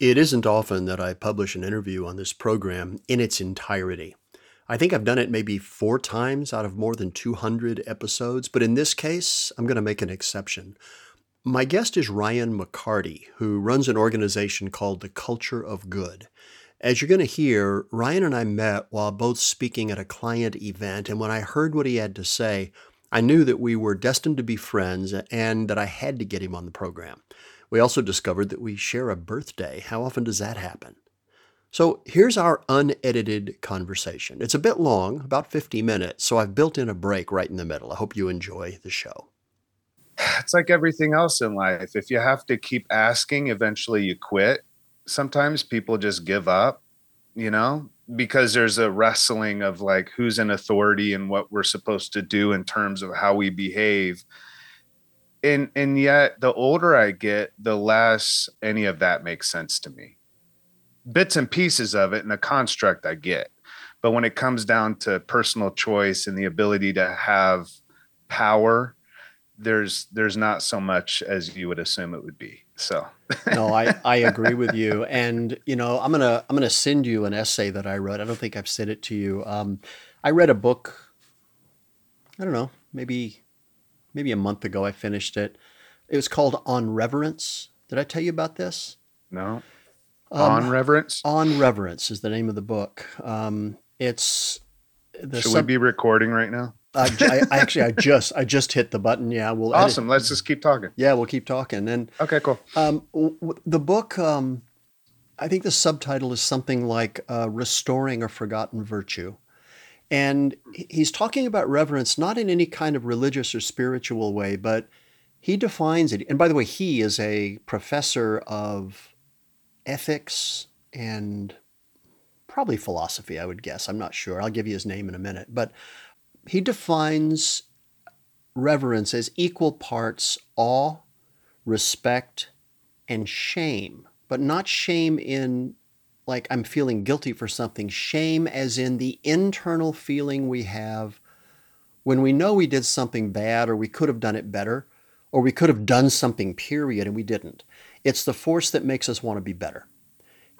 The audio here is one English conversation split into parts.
It isn't often that I publish an interview on this program in its entirety. I think I've done it maybe four times out of more than 200 episodes, but in this case, I'm going to make an exception. My guest is Ryan McCarty, who runs an organization called The Culture of Good. As you're going to hear, Ryan and I met while both speaking at a client event, and when I heard what he had to say, I knew that we were destined to be friends and that I had to get him on the program. We also discovered that we share a birthday. How often does that happen? So here's our unedited conversation. It's a bit long, about 50 minutes, so I've built in a break right in the middle. I hope you enjoy the show. It's like everything else in life. If you have to keep asking, eventually you quit. Sometimes people just give up, you know, because there's a wrestling of like who's in authority and what we're supposed to do in terms of how we behave and and yet the older i get the less any of that makes sense to me. Bits and pieces of it and the construct i get. But when it comes down to personal choice and the ability to have power there's there's not so much as you would assume it would be. So. No i i agree with you. And you know i'm gonna i'm gonna send you an essay that i wrote. I don't think i've sent it to you. Um, i read a book i don't know maybe maybe a month ago. I finished it. It was called On Reverence. Did I tell you about this? No. Um, on Reverence? On Reverence is the name of the book. Um, it's the Should sub- we be recording right now? I, I, actually, I just, I just hit the button. Yeah, we'll. Awesome. Edit. Let's just keep talking. Yeah, we'll keep talking. And okay, cool. Um, w- the book, um, I think the subtitle is something like uh, "Restoring a Forgotten Virtue," And he's talking about reverence not in any kind of religious or spiritual way, but he defines it. And by the way, he is a professor of ethics and probably philosophy, I would guess. I'm not sure. I'll give you his name in a minute. But he defines reverence as equal parts awe, respect, and shame, but not shame in like I'm feeling guilty for something. Shame, as in the internal feeling we have when we know we did something bad or we could have done it better or we could have done something, period, and we didn't. It's the force that makes us want to be better.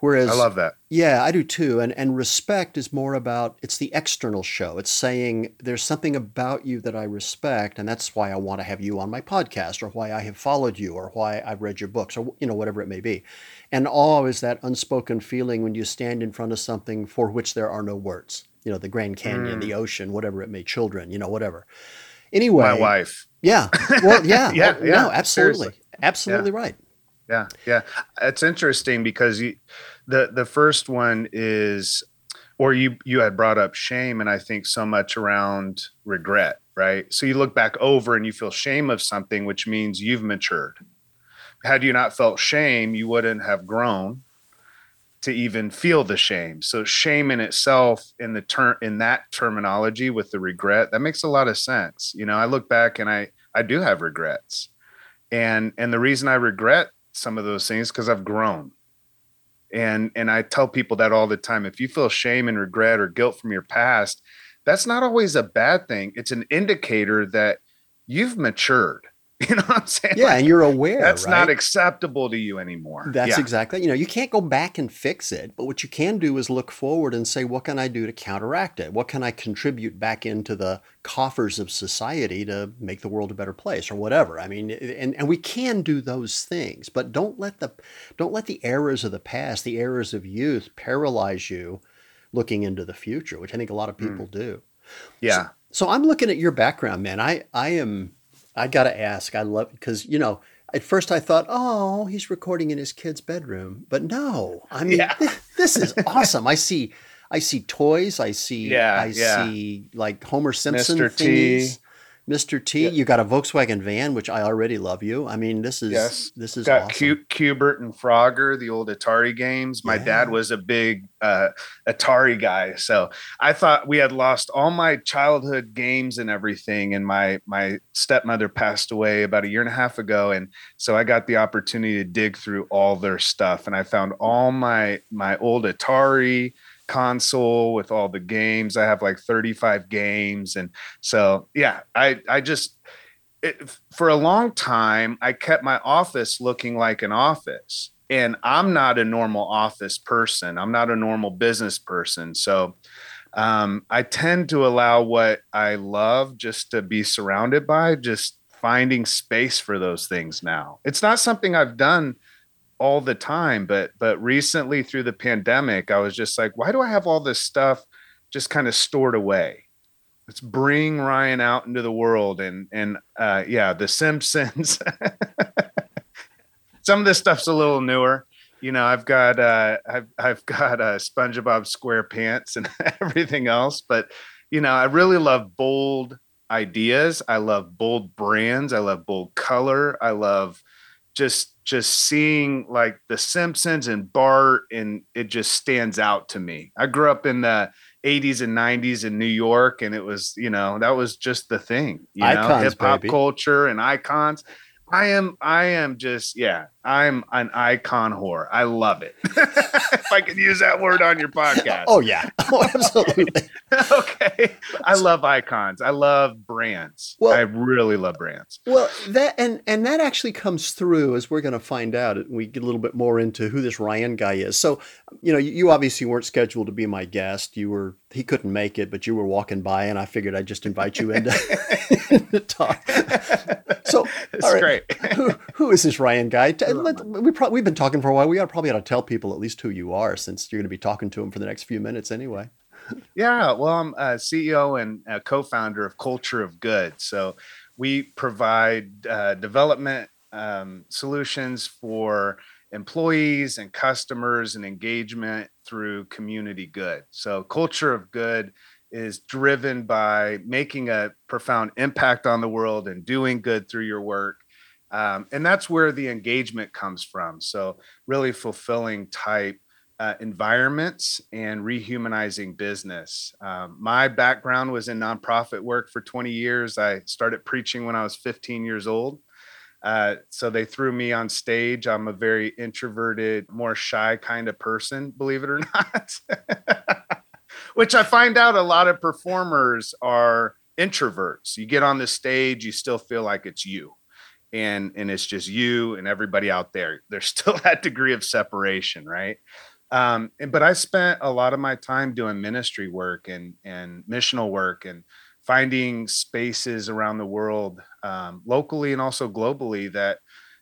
Whereas I love that. Yeah, I do too. And and respect is more about it's the external show. It's saying there's something about you that I respect, and that's why I want to have you on my podcast, or why I have followed you, or why I've read your books, or you know whatever it may be. And awe is that unspoken feeling when you stand in front of something for which there are no words. You know, the Grand Canyon, mm. the ocean, whatever it may, children, you know, whatever. Anyway, my wife. Yeah. Well, yeah. yeah, yeah. No, absolutely, Seriously. absolutely yeah. right yeah yeah it's interesting because you the the first one is or you you had brought up shame and i think so much around regret right so you look back over and you feel shame of something which means you've matured had you not felt shame you wouldn't have grown to even feel the shame so shame in itself in the term in that terminology with the regret that makes a lot of sense you know i look back and i i do have regrets and and the reason i regret some of those things because I've grown. And and I tell people that all the time. If you feel shame and regret or guilt from your past, that's not always a bad thing. It's an indicator that you've matured You know what I'm saying? Yeah, like, and you're aware. That's right? not acceptable to you anymore. That's yeah. exactly. You know, you can't go back and fix it, but what you can do is look forward and say, what can I do to counteract it? What can I contribute back into the coffers of society to make the world a better place or whatever? I mean, and and we can do those things, but don't let the don't let the errors of the past, the errors of youth paralyze you looking into the future, which I think a lot of people mm. do. Yeah. So, so I'm looking at your background, man. I I am I got to ask. I love because you know at first I thought, oh, he's recording in his kid's bedroom, but no. I mean, yeah. this is awesome. I see, I see toys. I see, yeah, I yeah. see like Homer Simpson Mr. thingies. T. Mr. T, yeah. you got a Volkswagen van, which I already love you. I mean, this is yes. this is got awesome. Q*bert and Frogger, the old Atari games. My yeah. dad was a big uh, Atari guy, so I thought we had lost all my childhood games and everything. And my my stepmother passed away about a year and a half ago, and so I got the opportunity to dig through all their stuff, and I found all my my old Atari console with all the games. I have like 35 games. And so, yeah, I, I just, it, for a long time, I kept my office looking like an office. and I'm not a normal office person. I'm not a normal business person. So um, I tend to allow what I love just to be surrounded by, just finding space for those things now. It's not something I've done all the time, but but recently through the pandemic, I was just like, why do I have all this stuff just kind of stored away? Let's bring Ryan out into the world and and uh, yeah, The Simpsons. Some of this stuff's a little newer. You know, I've got uh, I've I've got uh, SpongeBob SquarePants and everything else, but you know, I really love bold ideas. I love bold brands. I love bold color. I love just just seeing like the Simpsons and Bart, and it just stands out to me. I grew up in the 80s and 90s in New York, and it was, you know, that was just the thing, you icons, know, hip hop culture and icons. I am, I am just, yeah, I'm an icon whore. I love it. if I can use that word on your podcast. Oh yeah. Oh, absolutely. okay. I love icons. I love brands. Well, I really love brands. Well, that and and that actually comes through as we're going to find out. We get a little bit more into who this Ryan guy is. So, you know, you obviously weren't scheduled to be my guest. You were he couldn't make it, but you were walking by and I figured I'd just invite you in to, to talk. So, it's all right. great. who, who is this Ryan guy? let, we pro- we've been talking for a while. We ought, probably ought to tell people at least who you are, since you're going to be talking to them for the next few minutes anyway. yeah, well, I'm a CEO and a co-founder of Culture of Good. So we provide uh, development um, solutions for employees and customers and engagement through community good. So Culture of Good is driven by making a profound impact on the world and doing good through your work um, and that's where the engagement comes from. So, really fulfilling type uh, environments and rehumanizing business. Um, my background was in nonprofit work for 20 years. I started preaching when I was 15 years old. Uh, so they threw me on stage. I'm a very introverted, more shy kind of person, believe it or not. Which I find out a lot of performers are introverts. You get on the stage, you still feel like it's you and and it's just you and everybody out there. There's still that degree of separation right? Um and, but i spent a lot of my time doing ministry work and and missional work and finding spaces around the world um, locally and also globally that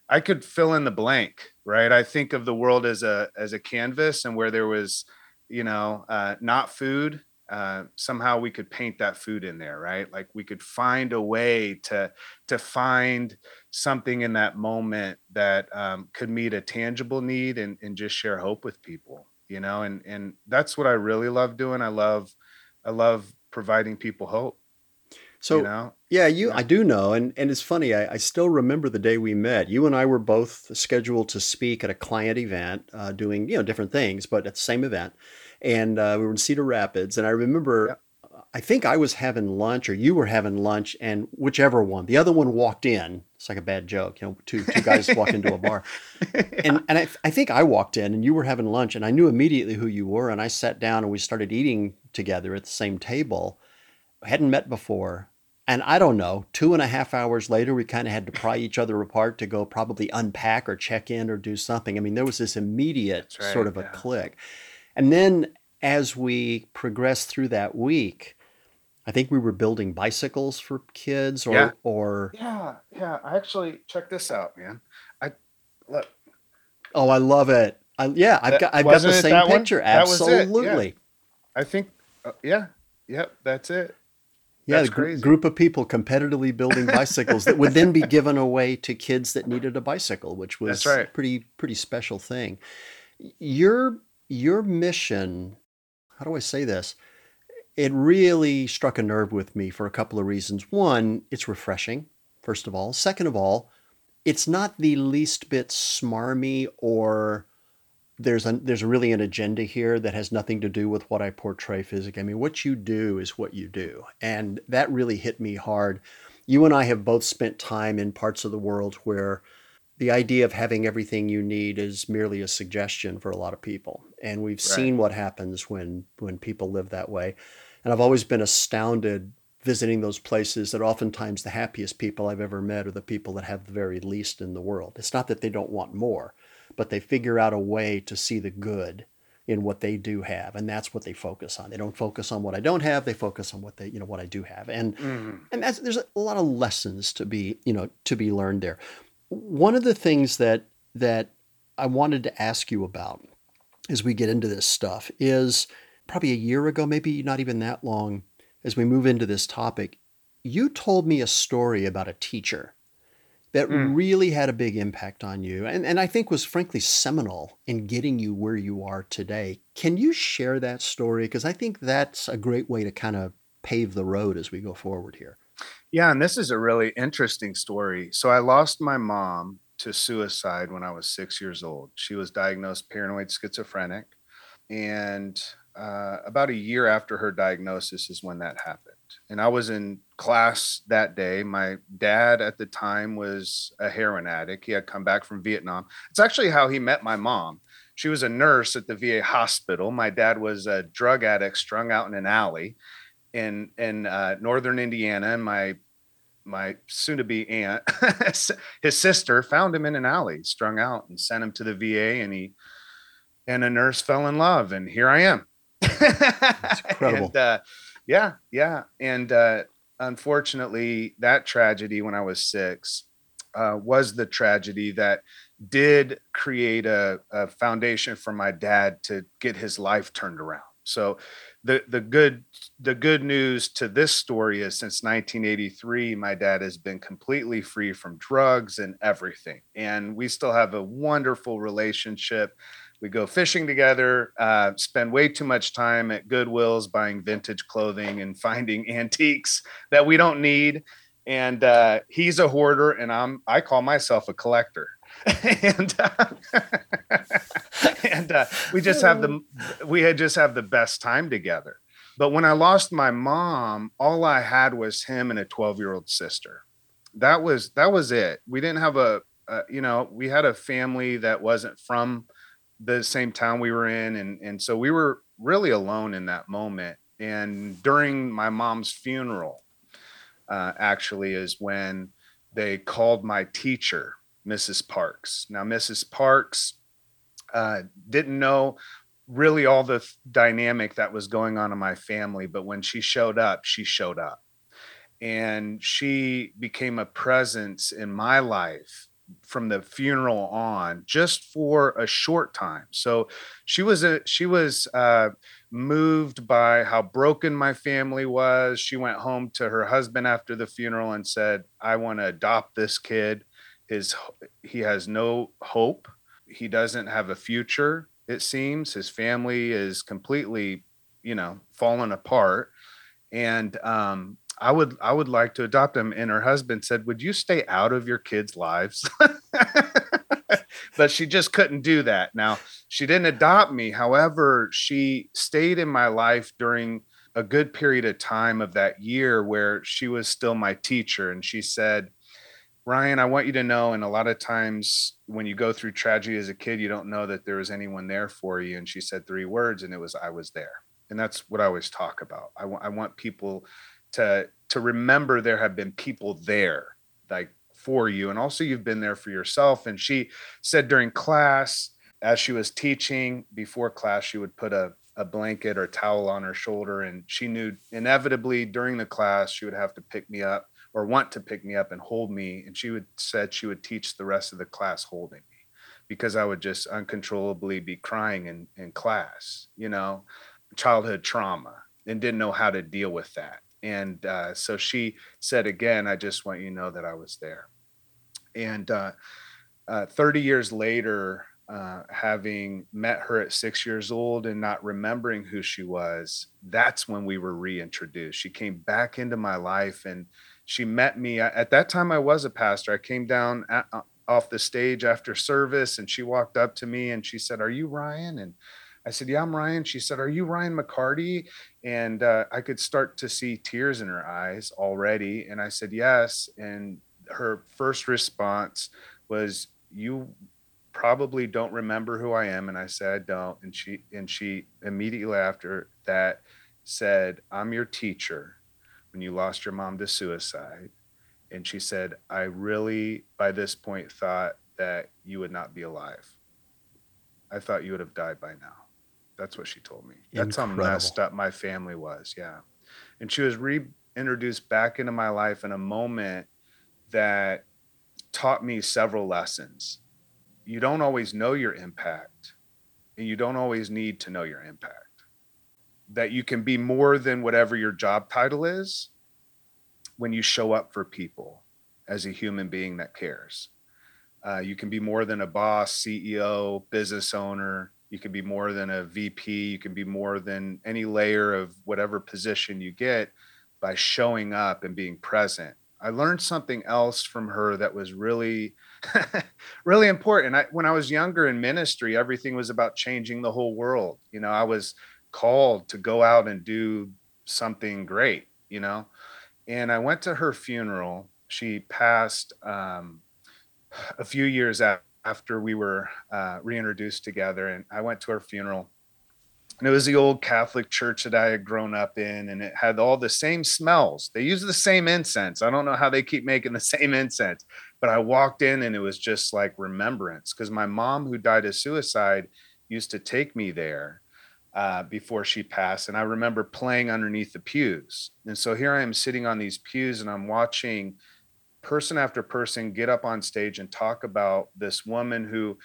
i could fill in the blank right? I think of the world as a as a canvas and where there was you know uh, not food uh, somehow we could paint that food in there right? Like we could find a way to to find something in that moment that um, could meet a tangible need and, and just share hope with people you know? And and that's what i really love doing. I love i love providing people hope so you know? yeah you yeah. i do know and and it's funny I, I, still remember the day we met. You and i were both scheduled to speak at a client event uh, doing you know different things but at the same event and uh, we were in Cedar Rapids. And I remember, yeah. I think I was having lunch or you were having lunch, and whichever one, the other one walked in. It's like a bad joke, you know, two two guys walk into a bar, and and I, I think I walked in and you were having lunch, and I knew immediately who you were, and I sat down and we started eating together at the same table. I hadn't met before, and I don't know, two and a half hours later, we kind of had to pry each other apart to go probably unpack or check in or do something. I mean, there was this immediate right, sort of a click. And then as we progressed through that week, I think we were building bicycles for kids or yeah. or Yeah, yeah. I actually check this out, man. I look. Oh, I love it. I, yeah, I've got I've got the same picture. One? Absolutely. Yeah. I think uh, yeah. Yep, that's it. Yeah, a gr- group of people competitively building bicycles that would then be given away to kids that needed a bicycle, which was right. pretty pretty special thing. Your your mission, how do I say this? It really struck a nerve with me for a couple of reasons. One, it's refreshing, first of all. Second of all, it's not the least bit smarmy or there's a there's really an agenda here that has nothing to do with what I portray physically. I mean, what you do is what you do, and that really hit me hard. You and I have both spent time in parts of the world where the idea of having everything you need is merely a suggestion for a lot of people. And we've right. seen what happens when when people live that way. And i've always been astounded visiting those places that oftentimes the happiest people i've ever met are the people that have the very least in the world. It's not that they don't want more but they figure out a way to see the good in what they do have and that's what they focus on. They don't focus on what i don't have they focus on what they you know what i do have. And mm-hmm. and that's there's a lot of lessons to be you know to be learned there one of the things that that i wanted to ask you about as we get into this stuff is probably a year ago maybe not even that long as we move into this topic you told me a story about a teacher that mm. really had a big impact on you and, and I think was frankly seminal in getting you where you are today. Can you share that story? Because I think that's a great way to kind of pave the road as we go forward here. Yeah, and this is a really interesting story. So I lost my mom to suicide when I was six years old. She was diagnosed paranoid schizophrenic. And uh, about a year after her diagnosis is when that happened. And I was in class that day. My dad at the time was a heroin addict. He had come back from Vietnam. It's actually how he met my mom. She was a nurse at the VA hospital. My dad was a drug addict strung out in an alley in in uh, northern Indiana, and my my soon-to-be aunt, his sister, found him in an alley, strung out, and sent him to the VA. And he and a nurse fell in love, and here I am. That's incredible. and, uh, yeah, yeah, and uh, unfortunately, that tragedy when I was six uh, was the tragedy that did create a, a, foundation for my dad to get his life turned around. So the the good the good news to this story is since 1983 my dad has been completely free from drugs and everything and we still have a wonderful relationship we go fishing together, uh, spend way too much time at Goodwills buying vintage clothing and finding antiques that we don't need. And uh, he's a hoarder, and I'm I call myself a collector. and uh, and uh, we just have the we had just have the best time together. But when I lost my mom, all I had was him and a 12 year old sister. That was that was it. We didn't have a, a you know we had a family that wasn't from the same town we were in and and so we were really alone in that moment and during my mom's funeral uh, actually is when they called my teacher mrs parks. Now mrs parks uh, didn't know really all the dynamic that was going on in my family but when she showed up she showed up. And she became a presence in my life from the funeral on just for a short time. So she was a she was uh, moved by how broken my family was. She went home to her husband after the funeral and said i want to adopt this kid his he has no hope he doesn't have a future it seems his family is completely you know fallen apart and um I would I would like to adopt him. And her husband said, Would you stay out of your kids' lives? but she just couldn't do that. Now, she didn't adopt me. However, she stayed in my life during a good period of time of that year where she was still my teacher. And she said, Ryan, I want you to know, and a lot of times when you go through tragedy as a kid, you don't know that there was anyone there for you. And she said three words, and it was, I was there. And that's what I always talk about. I, w- I want people to to remember there have been people there like for you and also you've been there for yourself and she said during class as she was teaching before class she would put a, a blanket or towel on her shoulder and she knew inevitably during the class she would have to pick me up or want to pick me up and hold me and she would said she would teach the rest of the class holding me because i would just uncontrollably be crying in, in class you know childhood trauma and didn't know how to deal with that and uh, so she said again, I just want you to know that I was there. And uh, uh, 30 years later, uh, having met her at six years old and not remembering who she was, that's when we were reintroduced. She came back into my life and she met me. At that time, I was a pastor. I came down at, uh, off the stage after service and she walked up to me and she said, Are you Ryan? And I said, Yeah, I'm Ryan. She said, Are you Ryan McCarty? And uh, I could start to see tears in her eyes already. And I said, Yes. And her first response was, You probably don't remember who I am. And I said, I don't. And she and she immediately after that said, I'm your teacher when you lost your mom to suicide. And she said, I really by this point thought that you would not be alive I thought you would have died by now. That's what she told me. That's Incredible. how messed up my family was. Yeah. And she was reintroduced back into my life in a moment that taught me several lessons. You don't always know your impact, and you don't always need to know your impact. That you can be more than whatever your job title is when you show up for people as a human being that cares. Uh, you can be more than a boss, CEO, business owner. You can be more than a VP. You can be more than any layer of whatever position you get by showing up and being present. I learned something else from her that was really, really important. I, when I was younger in ministry, everything was about changing the whole world. You know, I was called to go out and do something great, you know, and I went to her funeral. She passed um, a few years after we were uh, reintroduced together, and I went to her funeral. And it was the old Catholic church that I had grown up in, and it had all the same smells. They use the same incense. I don't know how they keep making the same incense, but I walked in and it was just like remembrance because my mom, who died of suicide, used to take me there uh, before she passed. And I remember playing underneath the pews. And so here I am sitting on these pews and I'm watching person after person get up on stage and talk about this woman who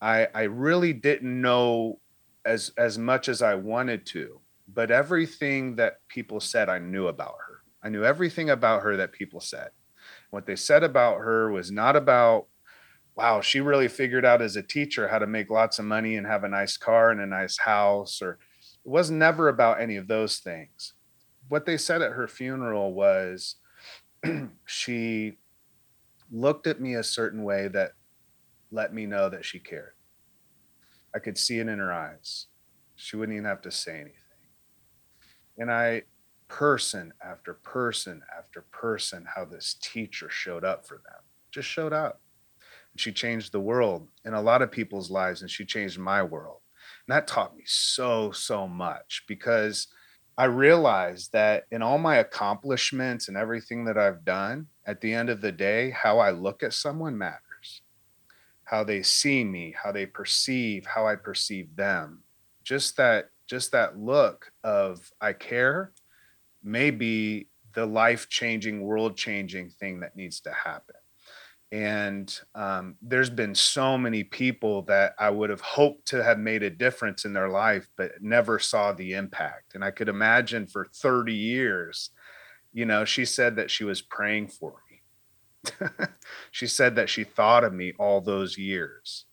I, I really didn't know as as much as I wanted to, but everything that people said I knew about her. I knew everything about her that people said. What they said about her was not about wow, she really figured out as a teacher how to make lots of money and have a nice car and a nice house or it was never about any of those things. What they said at her funeral was she looked at me a certain way that let me know that she cared. I could see it in her eyes. She wouldn't even have to say anything. And I, person after person after person, how this teacher showed up for them, just showed up. And she changed the world in a lot of people's lives, and she changed my world. And that taught me so, so much because I realized that in all my accomplishments and everything that I've done, at the end of the day, how I look at someone matters. How they see me, how they perceive, how I perceive them. Just that, just that look of I care may be the life changing, world changing thing that needs to happen and um, there's been so many people that i would have hoped to have made a difference in their life but never saw the impact and i could imagine for 30 years you know she said that she was praying for me. She said that she thought of me all those years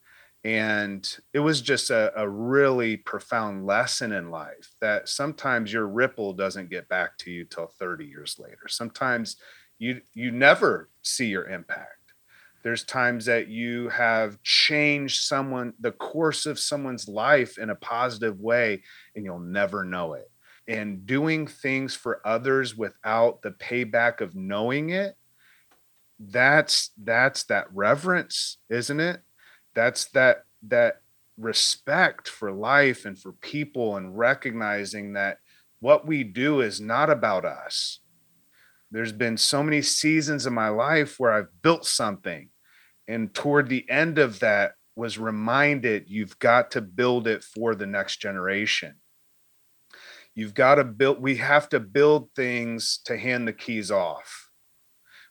and it was just a, a really profound lesson in life that sometimes your ripple doesn't get back to you till 30 years later. Sometimes you you never see your impact there's times that you have changed someone the course of someone's life in a positive way and you'll never know it. And doing things for others without the payback of knowing it that's that's that reverence isn't it? That's that that respect for life and for people and recognizing that what we do is not about us. There's been so many seasons in my life where I've built something and toward the end of that was reminded you've got to build it for the next generation. You've got to build we have to build things to hand the keys off.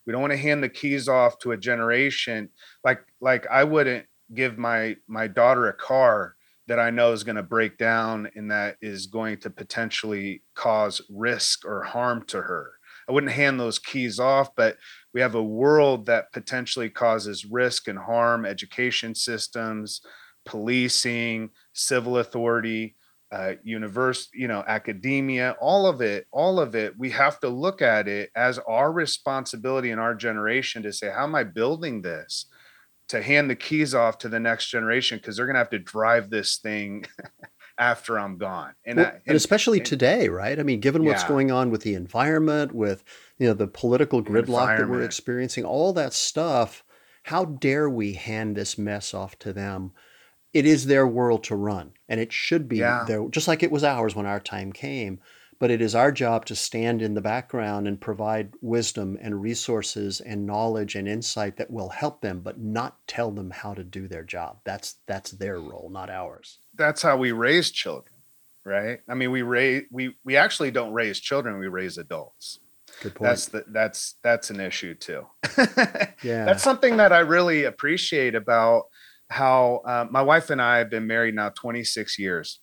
We don't want to hand the keys off to a generation like like i wouldn't give my my daughter a car that i know is going to break down and that is going to potentially cause risk or harm to her. I wouldn't hand those keys off but we have a world that potentially causes risk and harm education systems policing civil authority uh, universe you know academia all of it all of it. We have to look at it as our responsibility in our generation to say how am i building this? To hand the keys off to the next generation because they're going to have to drive this thing after i'm gone. And, well, I, and, and especially and, today right? I mean given what's yeah. going on with the environment with you know the political gridlock that we're experiencing all that stuff how dare we hand this mess off to them? It is their world to run and it should be yeah. their just like it was ours when our time came but it is our job to stand in the background and provide wisdom and resources and knowledge and insight that will help them but not tell them how to do their job. That's that's their role not ours. That's how we raise children right? I mean we raise we we actually don't raise children we raise adults. Good point. That's the, that's that's an issue too. yeah, that's something that I really appreciate about how uh, my wife and I have been married now 26 years,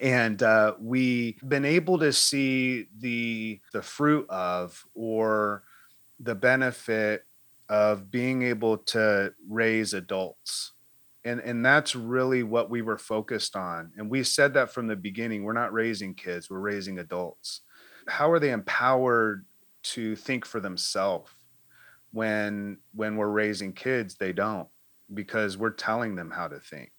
and uh, we've been able to see the the fruit of or the benefit of being able to raise adults and and that's really what we were focused on and we said that from the beginning we're not raising kids we're raising adults. How are they empowered to think for themselves when when we're raising kids they don't because we're telling them how to think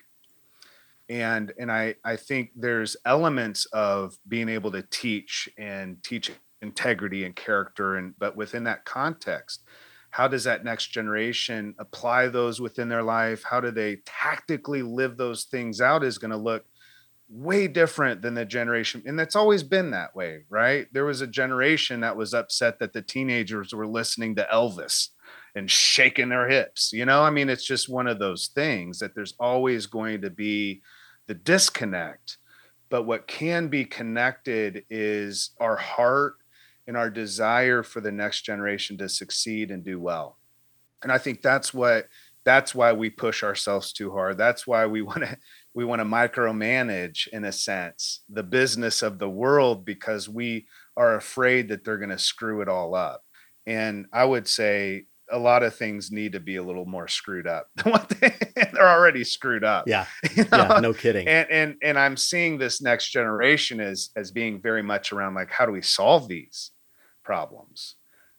and and i i think there's elements of being able to teach and teach integrity and character and but within that context how does that next generation apply those within their life? How do they tactically live those things out is going to look way different than the generation and that's always been that way right? There was a generation that was upset that the teenagers were listening to elvis and shaking their hips you know? I mean it's just one of those things that there's always going to be the disconnect but what can be connected is our heart and our desire for the next generation to succeed and do well. And i think that's what that's why we push ourselves too hard. That's why we want to we want to micromanage in a sense the business of the world because we are afraid that they're going to screw it all up and i would say a lot of things need to be a little more screwed up than what they, are already screwed up. Yeah. You know? Yeah. No kidding. And, and, and I'm seeing this next generation as, as being very much around like, how do we solve these problems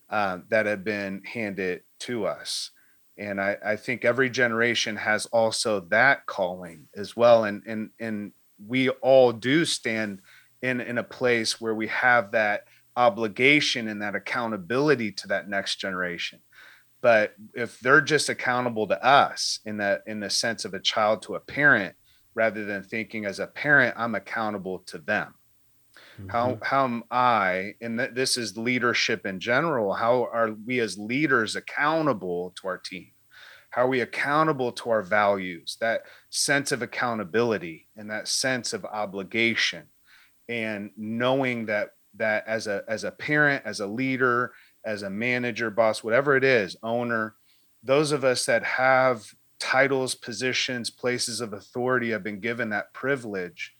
uh, that have been handed to us? And I, I think every generation has also that calling as well. And, and, and we all do stand in, in a place where we have that obligation and that accountability to that next generation but if they're just accountable to us in that in the sense of a child to a parent rather than thinking as a parent i'm accountable to them mm-hmm. how how am i and th- this is leadership in general how are we as leaders accountable to our team how are we accountable to our values that sense of accountability and that sense of obligation and knowing that that as a as a parent as a leader as a manager, boss, whatever it is, owner, those of us that have titles, positions, places of authority have been given that privilege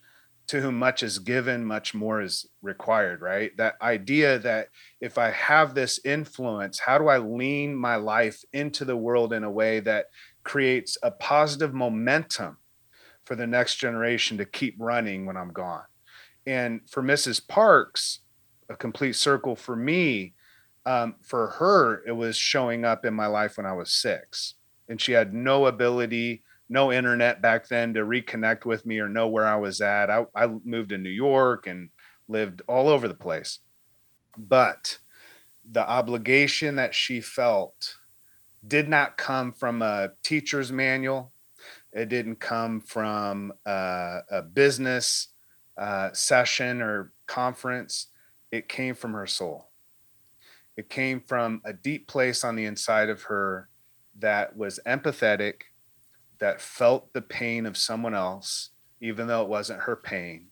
to whom much is given, much more is required, right? That idea that if I have this influence, how do I lean my life into the world in a way that creates a positive momentum for the next generation to keep running when I'm gone? And for Mrs. Parks, a complete circle for me um, for her, it was showing up in my life when I was six, and she had no ability, no internet back then to reconnect with me or know where I was at. I, I moved to New York and lived all over the place, but the obligation that she felt did not come from a teacher's manual. It didn't come from a, a business uh, session or conference. It came from her soul it came from a deep place on the inside of her that was empathetic, that felt the pain of someone else, even though it wasn't her pain.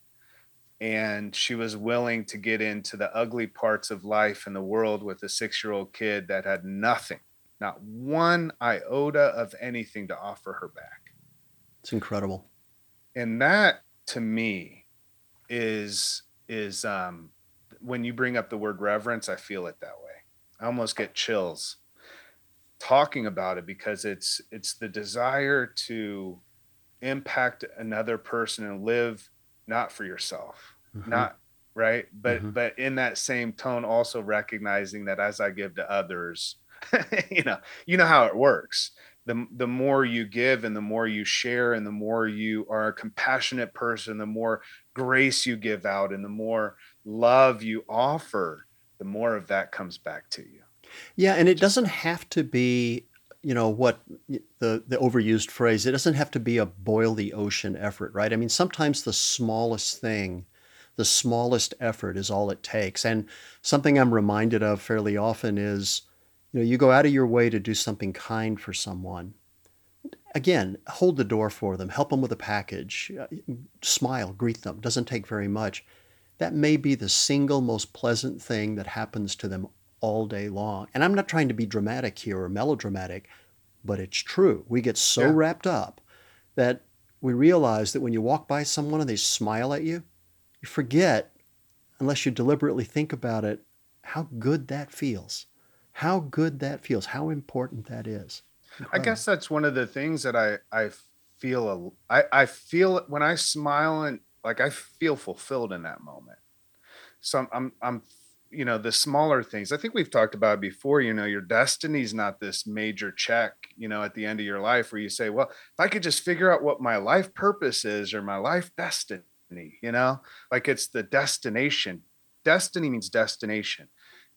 And she was willing to get into the ugly parts of life and the world with a six year old kid that had nothing, not one iota of anything to offer her back. It's incredible. And that to me is, is, um, when you bring up the word reverence, I feel it that way. I almost get chills talking about it because it's it's the desire to impact another person and live not for yourself mm-hmm. not right but mm-hmm. but in that same tone also recognizing that as i give to others you know you know how it works the the more you give and the more you share and the more you are a compassionate person the more grace you give out and the more love you offer the more of that comes back to you. Yeah, and it doesn't have to be, you know, what the the overused phrase. It doesn't have to be a boil the ocean effort, right? I mean, sometimes the smallest thing, the smallest effort is all it takes. And something I'm reminded of fairly often is, you know, you go out of your way to do something kind for someone. Again, hold the door for them, help them with a package, uh, smile, greet them. Doesn't take very much. That may be the single most pleasant thing that happens to them all day long. And I'm not trying to be dramatic here or melodramatic, but it's true. We get so yeah. wrapped up that we realize that when you walk by someone and they smile at you, you forget, unless you deliberately think about it, how good that feels. How good that feels, how important that is. Incredible. I guess that's one of the things that I, I feel, I, I feel when I smile and like I feel fulfilled in that moment. So I'm, I'm, I'm you know the smaller things. I think we've talked about before you know your destiny's not this major check you know at the end of your life where you say well if i could just figure out what my life purpose is or my life destiny you know? Like it's the destination. Destiny means destination.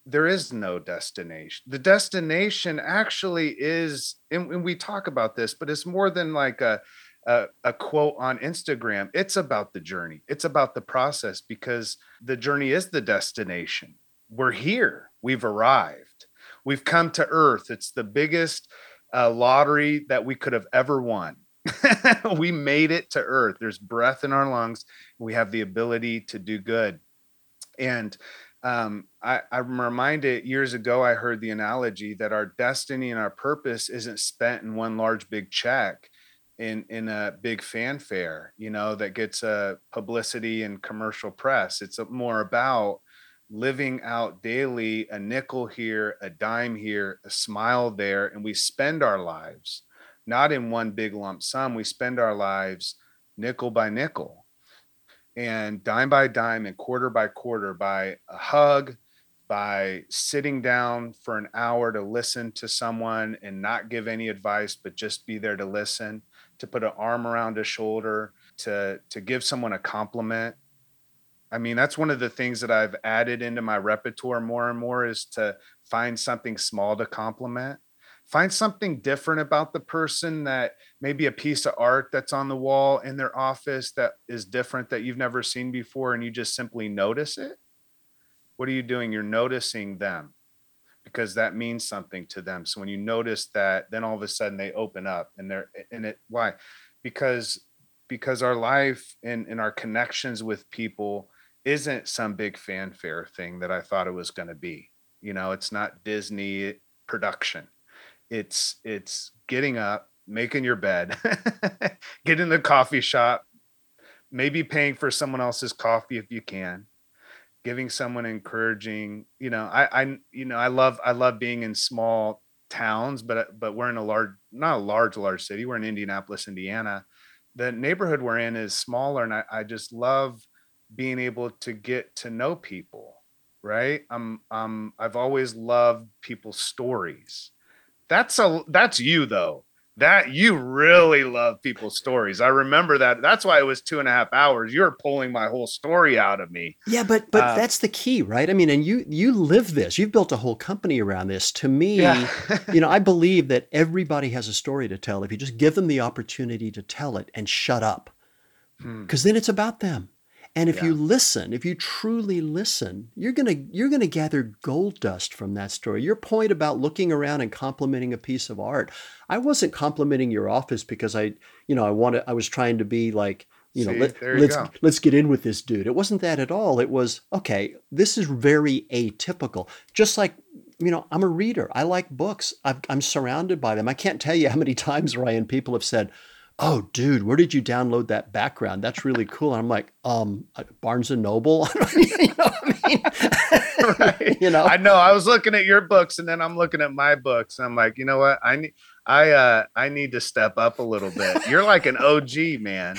There is no destination. The destination actually is and, and we talk about this but it's more than like a a, a, quote on Instagram. It's about the journey. It's about the process because the journey is the destination. We're here. We've arrived. We've come to Earth. It's the biggest uh, lottery that we could have ever won. we made it to Earth. There's breath in our lungs. We have the ability to do good. And um, I, I'm reminded years ago, I heard the analogy that our destiny and our purpose isn't spent in one large big check in in a big fanfare you know that gets uh, publicity and commercial press. It's more about living out daily a nickel here a dime here a smile there and we spend our lives not in one big lump sum. We spend our lives nickel by nickel and dime by dime and quarter by quarter by a hug by sitting down for an hour to listen to someone and not give any advice but just be there to listen to put an arm around a shoulder, to to give someone a compliment. I mean, that's one of the things that I've added into my repertoire more and more is to find something small to compliment. Find something different about the person that maybe a piece of art that's on the wall in their office that is different that you've never seen before and you just simply notice it. What are you doing? You're noticing them because that means something to them. So when you notice that, then all of a sudden they open up and they're and it why? Because because our life and, and our connections with people isn't some big fanfare thing that I thought it was going to be. You know, it's not Disney production. It's it's getting up, making your bed, get in the coffee shop, maybe paying for someone else's coffee if you can, giving someone encouraging you know i i you know i love i love being in small towns but but we're in a large not a large large city we're in indianapolis indiana. The neighborhood we're in is smaller and i, I just love being able to get to know people right? I'm um i've always loved people's stories. That's a that's you though that you really love people's stories. I remember that. That's why it was two and a half hours. You're pulling my whole story out of me. Yeah, but but uh, that's the key, right? I mean, and you you live this. You've built a whole company around this. To me, yeah. you know, I believe that everybody has a story to tell if you just give them the opportunity to tell it and shut up. Because hmm. then it's about them. And if yeah. you listen, if you truly listen, you're gonna you're gonna gather gold dust from that story. Your point about looking around and complimenting a piece of art, I wasn't complimenting your office because I, you know, I wanted I was trying to be like, you know, let, let's let's get in with this dude. It wasn't that at all. It was okay. This is very atypical. Just like you know, I'm a reader. I like books. i am surrounded by them. I can't tell you how many times Ryan people have said oh dude where did you download that background? That's really cool. And i'm like um uh, barnes and noble? You know I mean? right. you know? I know. I was looking at your books and then i'm looking at my books and i'm like you know what? I need i uh i need to step up a little bit. You're like an og man.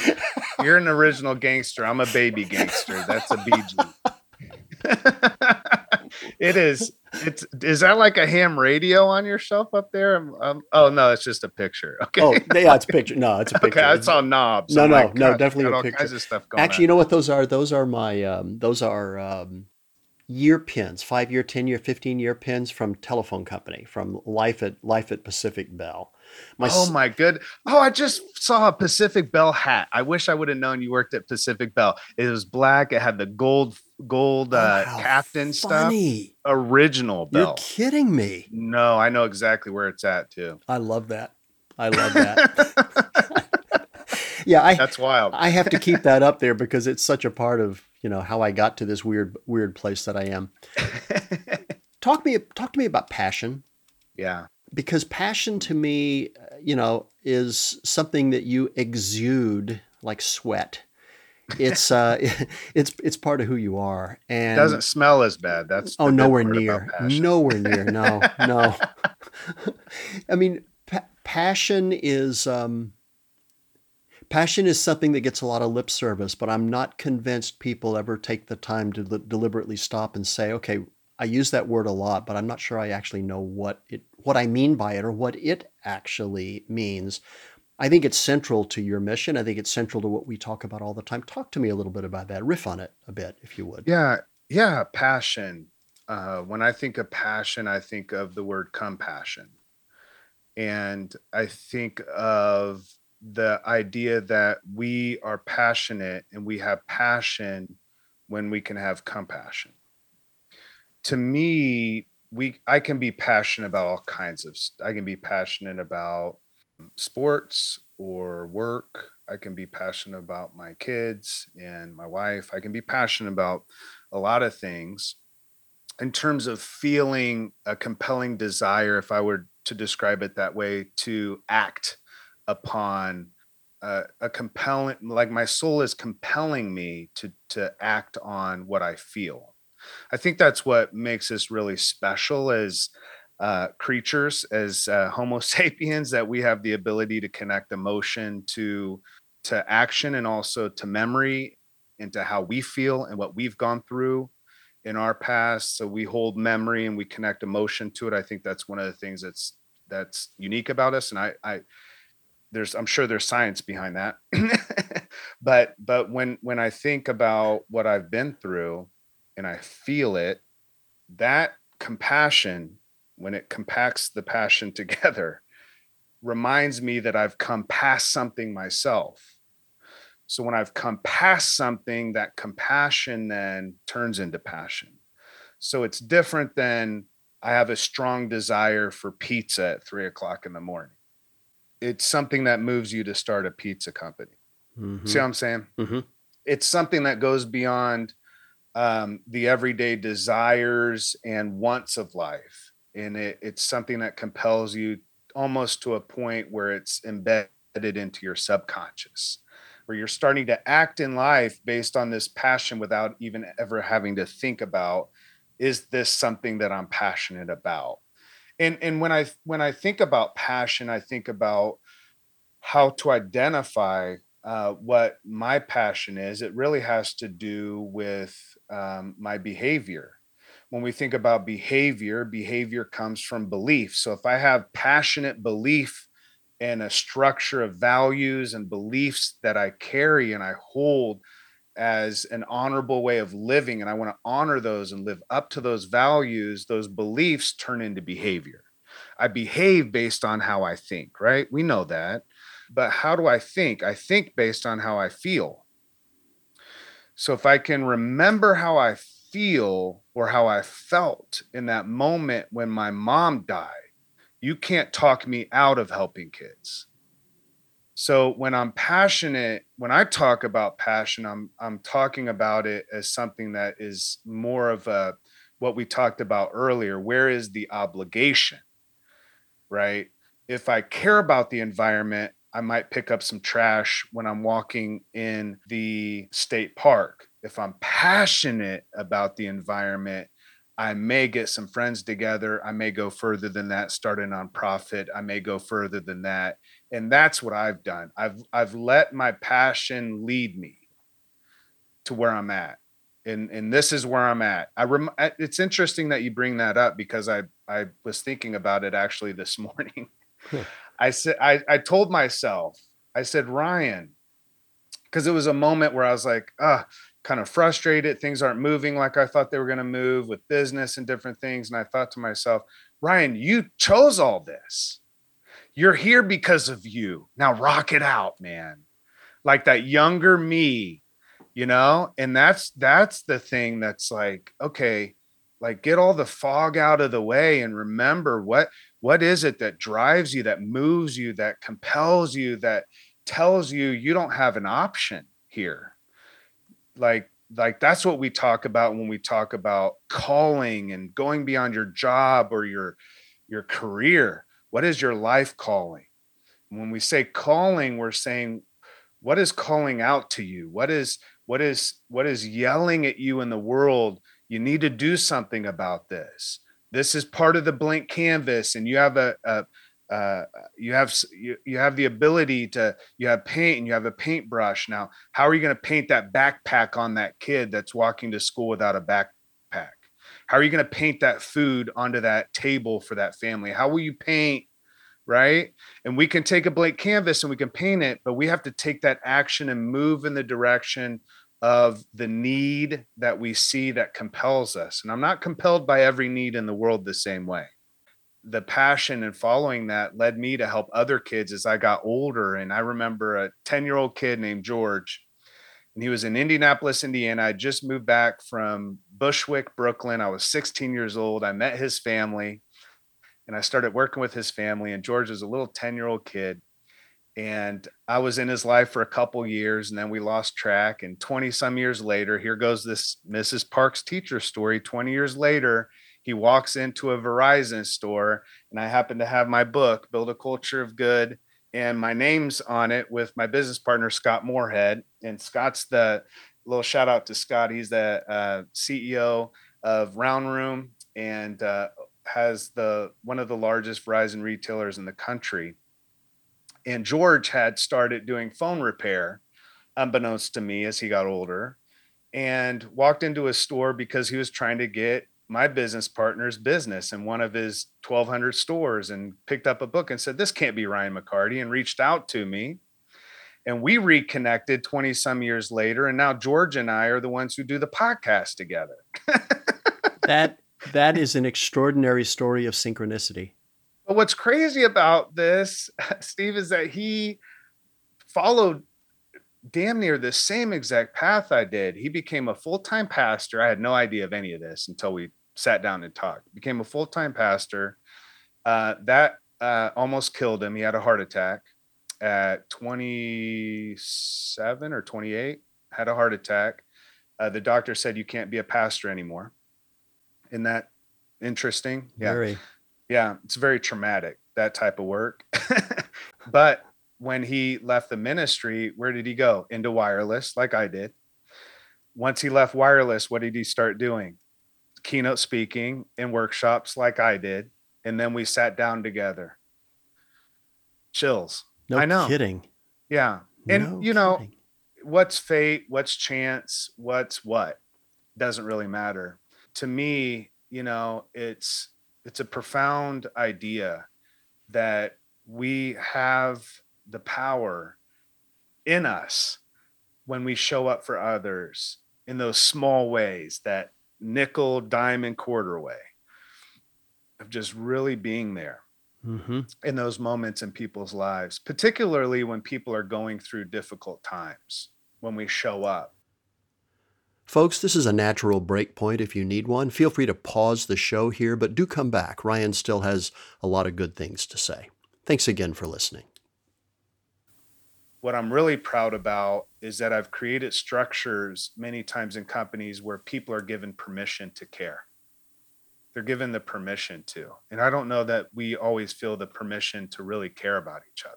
You're an original gangster. I'm a baby gangster. That's a bg it is it's is that like a ham radio on your shelf up there? Um, oh no, it's just a picture. Okay. Oh yeah, it's a picture. No, it's a picture. okay, it's all knobs. No, no, no, definitely a picture. Actually, on. you know what those are? Those are my um, those are um, year pins, five year, ten year, fifteen year pins from telephone company, from Life at Life at Pacific Bell. My oh my good. Oh, I just saw a Pacific Bell hat. I wish I would have known you worked at Pacific Bell. It was black. It had the gold gold uh, oh, captain funny. stuff. Original Bell. You're kidding me. No, I know exactly where it's at too. I love that. I love that. yeah, I, that's wild. I have to keep that up there because it's such a part of you know how I got to this weird weird place that I am. talk me talk to me about passion. Yeah because passion to me, you know, is something that you exude like sweat. It's uh, it's it's part of who you are, and it doesn't smell as bad. That's oh, nowhere near, nowhere near. No, no. I mean, pa- passion is um, passion is something that gets a lot of lip service, but I'm not convinced people ever take the time to li- deliberately stop and say, okay, I use that word a lot, but I'm not sure I actually know what it what I mean by it or what it actually means. I think it's central to your mission. I think it's central to what we talk about all the time. Talk to me a little bit about that. Riff on it a bit, if you would. Yeah, yeah, passion. Uh, when I think of passion, I think of the word compassion, and I think of the idea that we are passionate and we have passion when we can have compassion to me we i can be passionate about all kinds of i can be passionate about sports or work i can be passionate about my kids and my wife i can be passionate about a lot of things. In terms of feeling a compelling desire if i were to describe it that way to act upon uh, a compelling like my soul is compelling me to to act on what i feel. I think that's what makes us really special as uh, creatures, as uh, Homo sapiens, that we have the ability to connect emotion to to action and also to memory and to how we feel and what we've gone through in our past. So we hold memory and we connect emotion to it. I think that's one of the things that's that's unique about us. And I, I there's I'm sure there's science behind that. but but when when I think about what I've been through and I feel it, that compassion, when it compacts the passion together, reminds me that I've come past something myself. So when I've come past something, that compassion then turns into passion. So it's different than I have a strong desire for pizza at three o'clock in the morning. It's something that moves you to start a pizza company. Mm-hmm. See what I'm saying? Mm-hmm. It's something that goes beyond um, the everyday desires and wants of life. And it, it's something that compels you almost to a point where it's embedded into your subconscious, where you're starting to act in life based on this passion without even ever having to think about, is this something that I'm passionate about? And, and when I when I think about passion, I think about how to identify uh, what my passion is, it really has to do with um, my behavior. When we think about behavior, behavior comes from belief. So if I have passionate belief and a structure of values and beliefs that I carry and I hold as an honorable way of living, and I want to honor those and live up to those values, those beliefs turn into behavior. I behave based on how I think, right? We know that. But how do I think? I think based on how I feel. So if I can remember how I feel or how I felt in that moment when my mom died, you can't talk me out of helping kids. So when I'm passionate, when I talk about passion, I'm I'm talking about it as something that is more of a what we talked about earlier. Where is the obligation? Right? If I care about the environment, I might pick up some trash when I'm walking in the state park. If I'm passionate about the environment, I may get some friends together. I may go further than that, start a nonprofit. I may go further than that. And that's what I've done. I've I've let my passion lead me to where I'm at. And and this is where I'm at. I rem- it's interesting that you bring that up because I I was thinking about it actually this morning. I said, I, I told myself, I said, Ryan, because it was a moment where I was like, ah, kind of frustrated. Things aren't moving like I thought they were going to move with business and different things. And I thought to myself, Ryan, you chose all this. you're here because of you. Now rock it out, man. Like that younger me, you know? And that's that's the thing that's like, okay, like get all the fog out of the way and remember what what is it that drives you, that moves you, that compels you, that tells you you don't have an option here. Like like that's what we talk about when we talk about calling and going beyond your job or your your career. What is your life calling? When we say calling we're saying what is calling out to you? What is what is what is yelling at you in the world? You need to do something about this. This is part of the blank canvas and you have a, a uh, you have you, you have the ability to you have paint and you have a paintbrush. Now how are you going to paint that backpack on that kid that's walking to school without a backpack? How are you going to paint that food onto that table for that family? How will you paint right? And we can take a blank canvas and we can paint it but we have to take that action and move in the direction of the need that we see that compels us. And i'm not compelled by every need in the world the same way the passion and following that led me to help other kids as I got older. And I remember a 10 year old kid named George, and he was in Indianapolis, Indiana. I just moved back from Bushwick, Brooklyn. I was 16 years old. I met his family and I started working with his family. And George was a little 10 year old kid. And I was in his life for a couple years and then we lost track. And 20 some years later, here goes this Mrs. Parks teacher story. 20 years later, he walks into a Verizon store and I happen to have my book, Build a Culture of Good, and my name's on it with my business partner, Scott Moorhead. And Scott's the little shout out to Scott. He's the uh, CEO of Round Room and uh, has the one of the largest Verizon retailers in the country. And George had started doing phone repair, unbeknownst to me as he got older, and walked into a store because he was trying to get my business partner's business in one of his 1200 stores and picked up a book and said this can't be ryan mccarty and reached out to me and we reconnected 20 some years later and now george and i are the ones who do the podcast together that that is an extraordinary story of synchronicity but what's crazy about this steve is that he followed damn near the same exact path I did. He became a full time pastor. I had no idea of any of this until we sat down and talked. Became a full time pastor. Uh, that uh, almost killed him. He had a heart attack at 27 or 28. Had a heart attack. Uh, the doctor said you can't be a pastor anymore. Isn't that interesting? Yeah. Very. Yeah, it's very traumatic that type of work. but when he left the ministry, where did he go? Into wireless, like I did. Once he left wireless, what did he start doing? Keynote speaking in workshops like I did, and then we sat down together. Chills. No I know. kidding. Yeah. And no you know, kidding. what's fate, what's chance, what's what doesn't really matter. To me, you know, it's it's a profound idea that we have the power in us when we show up for others in those small ways that nickel, dime, and quarter way of just really being there mm-hmm. in those moments in people's lives, particularly when people are going through difficult times, when we show up. Folks, this is a natural break point if you need one. Feel free to pause the show here, but do come back. Ryan still has a lot of good things to say. Thanks again for listening. What I'm really proud about is that I've created structures many times in companies where people are given permission to care. They're given the permission to. And I don't know that we always feel the permission to really care about each other.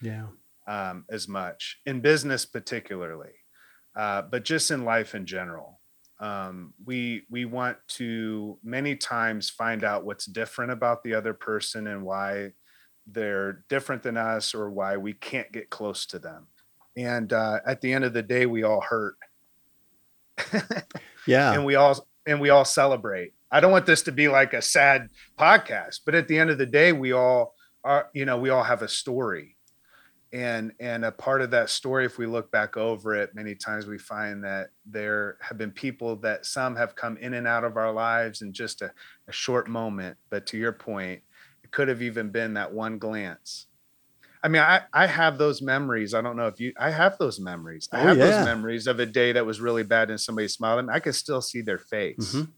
Yeah. Um, as much in business, particularly, uh, but just in life in general. Um, we we want to many times find out what's different about the other person and why they're different than us or why we can't get close to them. And uh, at the end of the day we all hurt. Yeah. And we all and we all celebrate. I don't want this to be like a sad podcast but at the end of the day we all are you know we all have a story. And and a part of that story if we look back over it many times we find that there have been people that some have come in and out of our lives in just a, a short moment. But to your point it could have even been that one glance I mean, I, I have those memories. I don't know if you, I have those memories. I Oh, have yeah. those memories of a day that was really bad and somebody smiled at me. I can still see their face. Mhm.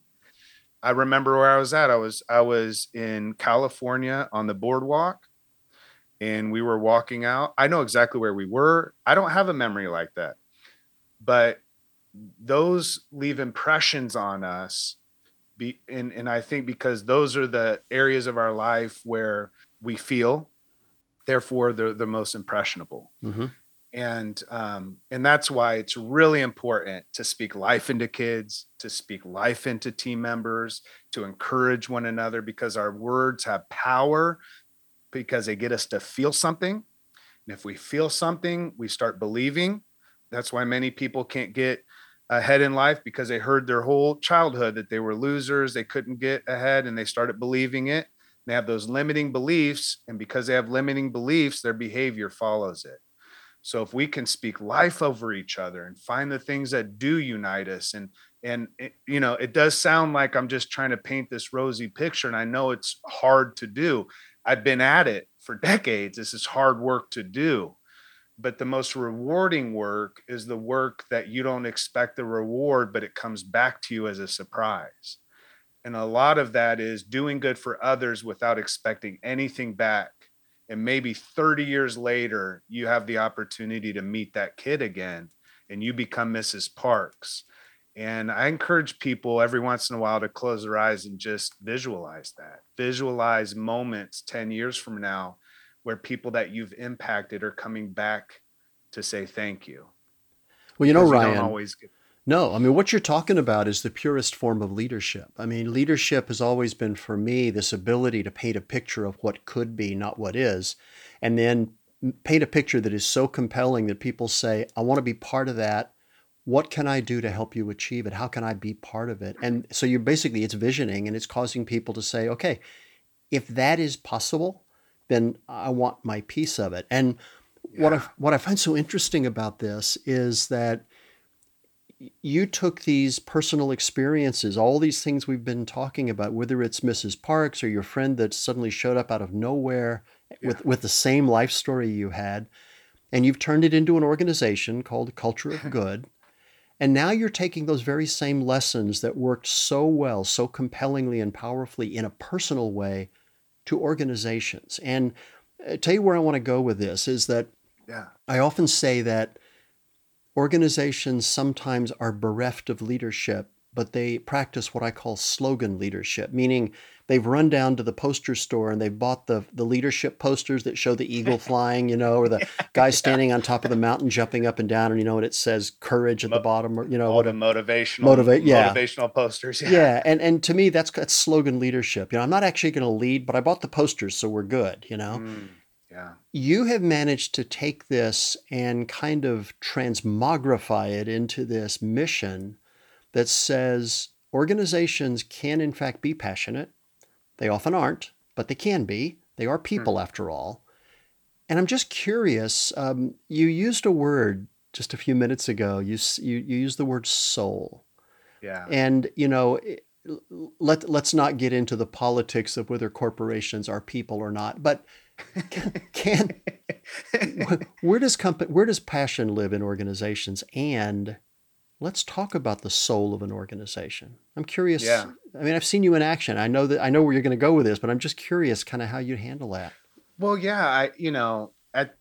I remember where I was at. I was, I was in California on the boardwalk and we were walking out. I know exactly where we were. I don't have a memory like that, but those leave impressions on us. Be, and, and I think because those are the areas of our life where we feel, therefore they're the most impressionable. Mhm. and um, and that's why it's really important to speak life into kids to speak life into team members to encourage one another because our words have power because they get us to feel something. And if we feel something we start believing. That's why many people can't get ahead in life because they heard their whole childhood that they were losers they couldn't get ahead and they started believing it. They have those limiting beliefs and because they have limiting beliefs their behavior follows it. So if we can speak life over each other and find the things that do unite us and and it, you know it does sound like i'm just trying to paint this rosy picture and i know it's hard to do. I've been at it for decades. This is hard work to do but the most rewarding work is the work that you don't expect the reward but it comes back to you as a surprise. And a lot of that is doing good for others without expecting anything back. And maybe 30 years later you have the opportunity to meet that kid again and you become mrs parks. And i encourage people every once in a while to close their eyes and just visualize that. Visualize moments 10 years from now where people that you've impacted are coming back to say thank you Well, you know, Ryan. always get No, I mean, what you're talking about is the purest form of leadership. I mean, leadership has always been for me this ability to paint a picture of what could be, not what is, and then paint a picture that is so compelling that people say, I want to be part of that. What can I do to help you achieve it? How can I be part of it? And so you're basically, it's visioning and it's causing people to say, okay, if that is possible, then I want my piece of it. And what I, what I find so interesting about this is that you took these personal experiences, all these things we've been talking about, whether it's Mrs. Parks or your friend that suddenly showed up out of nowhere with, with the same life story you had, and you've turned it into an organization called Culture of Good. And now you're taking those very same lessons that worked so well, so compellingly and powerfully in a personal way to organizations. And uh, tell you where I want to go with this is that yeah I often say that organizations sometimes are bereft of leadership, but they practice what I call slogan leadership, meaning they've run down to the poster store and they've bought the, the leadership posters that show the eagle flying, you know, or the guy standing on top of the mountain jumping up and down, and you know, and it says courage at the bottom, or you know, what a motivational Motivate- yeah. motivational posters yeah, yeah, and and to me that's that's slogan leadership. You know, I'm not actually going to lead, but I bought the posters, so we're good. You know, Mm, yeah. you have managed to take this and kind of transmogrify it into this mission that says organizations can, in fact, be passionate. They often aren't, but they can be. They are people, after all. And I'm just curious. Um, you used a word just a few minutes ago. You, you you used the word soul. yeah And you know, let let's not get into the politics of whether corporations are people or not. But can, can where does compa- where does passion live in organizations? And let's talk about the soul of an organization. I'm curious. Yeah. I mean, I've seen you in action. I know that I know where you're going to go with this, but I'm just curious, kind of how you handle that. Well, yeah, I you know, at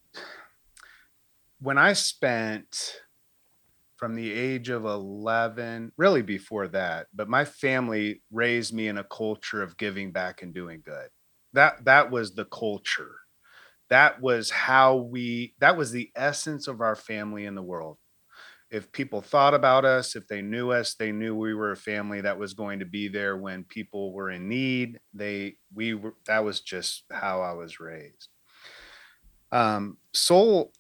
when I spent from the age of 11, really before that, but my family raised me in a culture of giving back and doing good. That that was the culture. That was how we that was the essence of our family in the world. If people thought about us, if they knew us, they knew we were a family that was going to be there when people were in need. They we were that was just how I was raised um, soul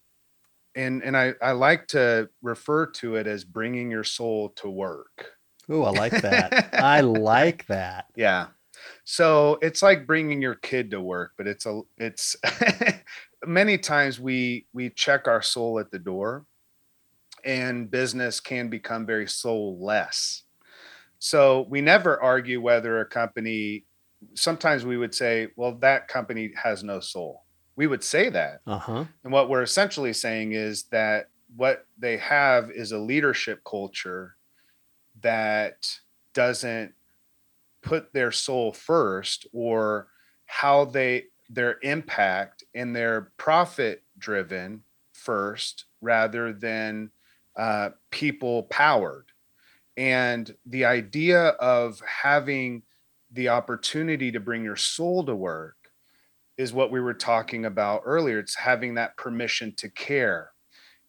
and and I, I like to refer to it as bringing your soul to work Oh, I like that. I like that. yeah so it's like bringing your kid to work but it's a it's many times we we check our soul at the door and business can become very soulless so we never argue whether a company sometimes we would say well that company has no soul We would say that. Uh-huh. And what we're essentially saying is that what they have is a leadership culture that doesn't put their soul first or how they their impact and their profit driven first rather than uh, people powered. And the idea of having the opportunity to bring your soul to work is what we were talking about earlier. It's having that permission to care.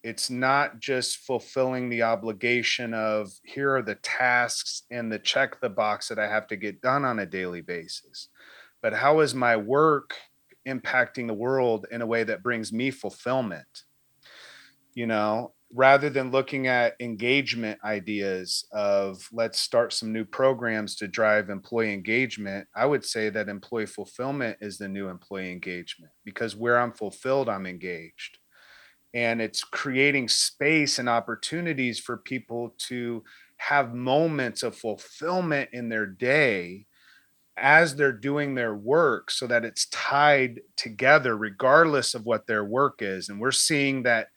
It's not just fulfilling the obligation of here are the tasks and the check the box that I have to get done on a daily basis, but how is my work impacting the world in a way that brings me fulfillment? You know, rather than looking at engagement ideas of let's start some new programs to drive employee engagement, I would say that employee fulfillment is the new employee engagement because where I'm fulfilled, I'm engaged. And it's creating space and opportunities for people to have moments of fulfillment in their day as they're doing their work so that it's tied together regardless of what their work is. And we're seeing that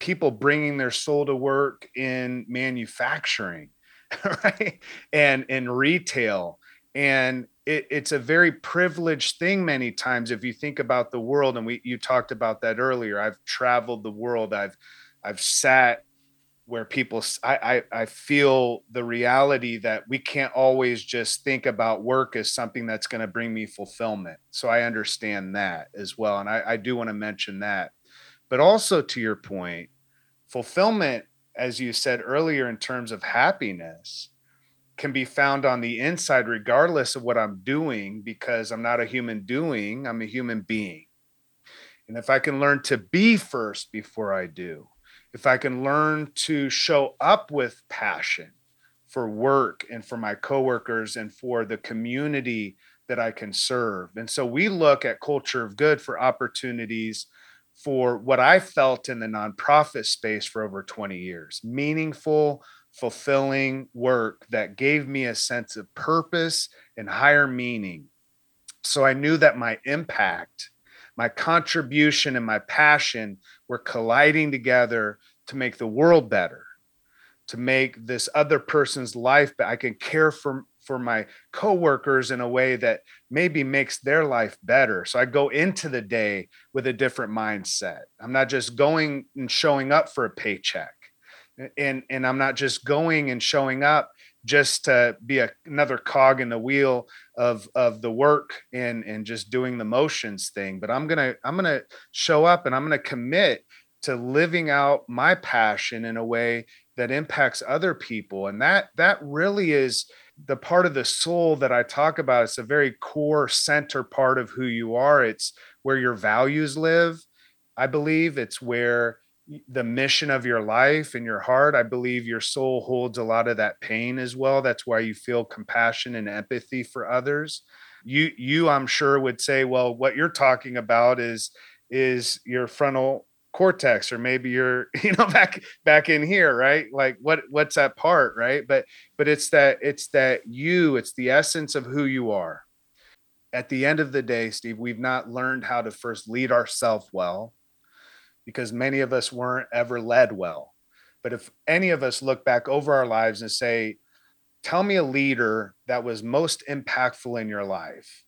people bringing their soul to work in manufacturing right? And in retail. And it, it's a very privileged thing many times if you think about the world and we you talked about that earlier. I've traveled the world. I've i've sat where people I, I, I feel the reality that we can't always just think about work as something that's going to bring me fulfillment. So i understand that as well and i, I do want to mention that but also to your point fulfillment as you said earlier in terms of happiness can be found on the inside regardless of what I'm doing because I'm not a human doing, I'm a human being. And if I can learn to be first before I do, if I can learn to show up with passion for work and for my coworkers and for the community that I can serve. And so we look at culture of good for opportunities for what I felt in the nonprofit space for over 20 years meaningful, fulfilling work that gave me a sense of purpose and higher meaning. So I knew that my impact, my contribution, and my passion were colliding together to make the world better, to make this other person's life better. I can care for for my coworkers in a way that maybe makes their life better. So I go into the day with a different mindset. I'm not just going and showing up for a paycheck and and i'm not just going and showing up just to be a, another cog in the wheel of of the work and and just doing the motions thing but i'm gonna i'm gonna show up and i'm gonna commit to living out my passion in a way that impacts other people and that that really is the part of the soul that i talk about it's a very core center part of who you are. It's where your values live. I believe it's where the mission of your life and your heart i believe your soul holds a lot of that pain as well. That's why you feel compassion and empathy for others. You you i'm sure would say well what you're talking about is is your frontal cortex or maybe you're you know back back in here right like what what's that part right but but it's that it's that you it's the essence of who you are at the end of the day steve we've not learned how to first lead ourselves well because many of us weren't ever led well. But if any of us look back over our lives and say, tell me a leader that was most impactful in your life.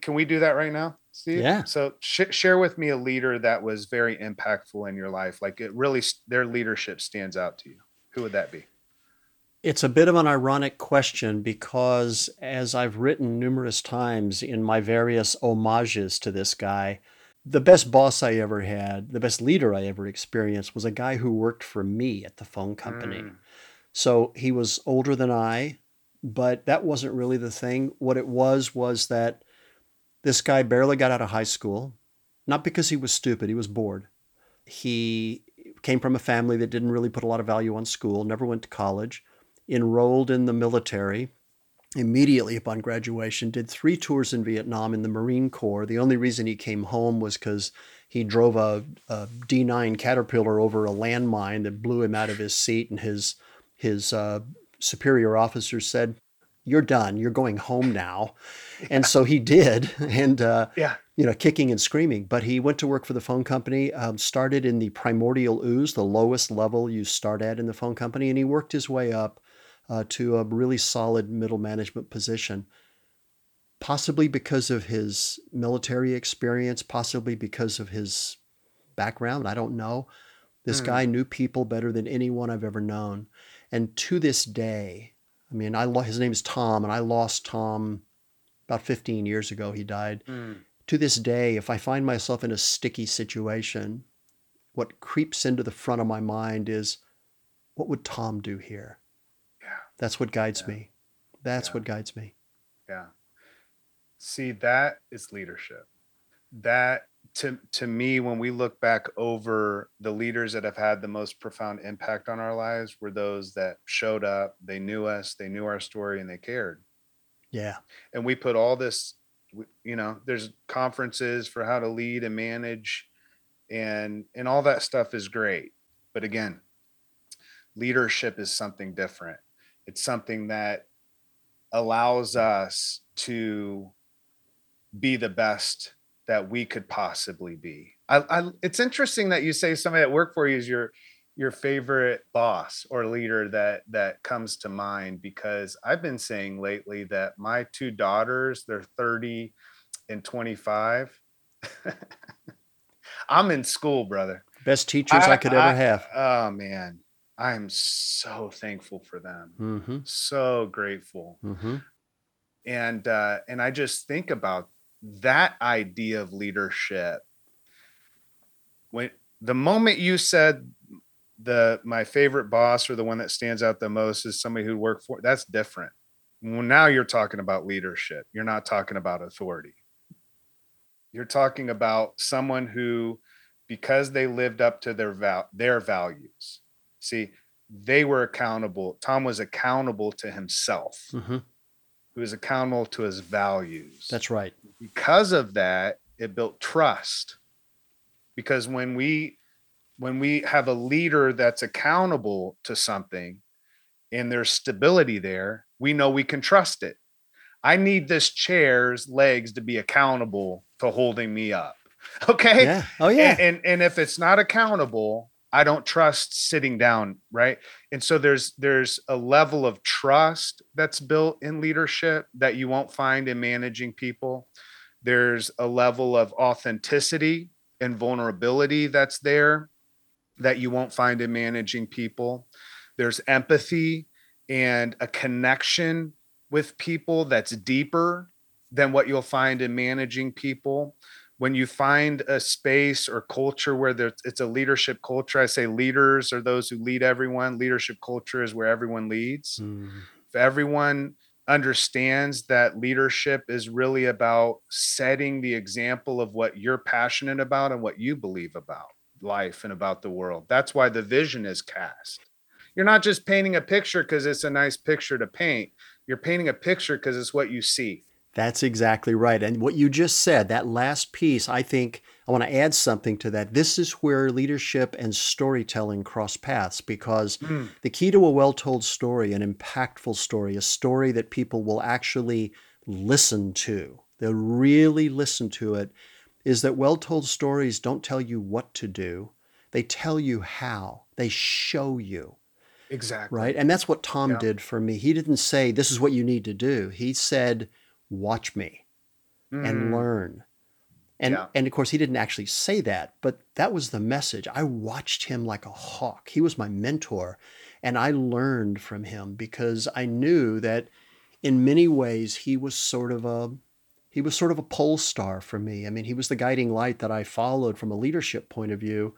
Can we do that right now, Steve? Yeah. So sh- share with me a leader that was very impactful in your life. Like it really, their leadership stands out to you. Who would that be? It's a bit of an ironic question because, as I've written numerous times in my various homages to this guy, the best boss I ever had, the best leader I ever experienced was a guy who worked for me at the phone company. Mm. So he was older than I, but that wasn't really the thing. What it was was that this guy barely got out of high school, not because he was stupid, he was bored. He came from a family that didn't really put a lot of value on school, never went to college, enrolled in the military, immediately upon graduation, did three tours in Vietnam in the Marine Corps. The only reason he came home was because he drove a a D9 Caterpillar over a landmine that blew him out of his seat, and his his uh, superior officer said, "You're done. You're going home now." Yeah. And so he did, and uh, yeah. you know, kicking and screaming. But he went to work for the phone company, um, started in the primordial ooze, the lowest level you start at in the phone company, and he worked his way up uh, to a really solid middle management position. Possibly because of his military experience, possibly because of his background. I don't know. This mm. guy knew people better than anyone I've ever known. And to this day, I mean, I his name is Tom, and I lost Tom about 15 years ago. He died. Mm. To this day, if I find myself in a sticky situation, what creeps into the front of my mind is, what would Tom do here? Yeah. That's what guides yeah. me. That's yeah. what guides me. Yeah. See, that is leadership. That to to me when we look back over the leaders that have had the most profound impact on our lives were those that showed up they knew us they knew our story and they cared. Yeah. And we put all this you know there's conferences for how to lead and manage and and all that stuff is great. But again leadership is something different. It's something that allows us to be the best that we could possibly be. I, I, it's interesting that you say somebody that worked for you is your your favorite boss or leader that that comes to mind because I've been saying lately that my two daughters, they're 30 and 25. I'm in school, brother. Best teachers I, I could ever have. Oh man, I'm so thankful for them. Mm-hmm. So grateful. Mm-hmm. And uh, and I just think about that idea of leadership when the moment you said the my favorite boss or the one that stands out the most is somebody who worked for that's different. Well, now you're talking about leadership. You're not talking about authority. You're talking about someone who because they lived up to their val- their values see they were accountable. Tom was accountable to himself. Mm-hmm who is accountable to his values. That's right. Because of that, it built trust. Because when we when we have a leader that's accountable to something and there's stability there, we know we can trust it. I need this chair's legs to be accountable to holding me up. Okay. Yeah. Oh yeah. And, and, and if it's not accountable, I don't trust sitting down, right? And so there's there's a level of trust that's built in leadership that you won't find in managing people. There's a level of authenticity and vulnerability that's there that you won't find in managing people. There's empathy and a connection with people that's deeper than what you'll find in managing people when you find a space or culture where there's it's a leadership culture i say leaders are those who lead everyone. Leadership culture is where everyone leads. Mm. if everyone understands that leadership is really about setting the example of what you're passionate about and what you believe about life and about the world that's why the vision is cast. You're not just painting a picture because it's a nice picture to paint. You're painting a picture because it's what you see that's exactly right. And what you just said, that last piece, I think I want to add something to that. This is where leadership and storytelling cross paths because mm. the key to a well told story, an impactful story, a story that people will actually listen to, they'll really listen to it, is that well told stories don't tell you what to do, they tell you how, they show you. Exactly. Right. And that's what Tom yeah. did for me. He didn't say, This is what you need to do. He said, watch me mm. and learn. And, yeah. and of course, he didn't actually say that, but that was the message. I watched him like a hawk. He was my mentor, and I learned from him because I knew that in many ways he was sort of a he was sort of a pole star for me. I mean, he was the guiding light that I followed from a leadership point of view.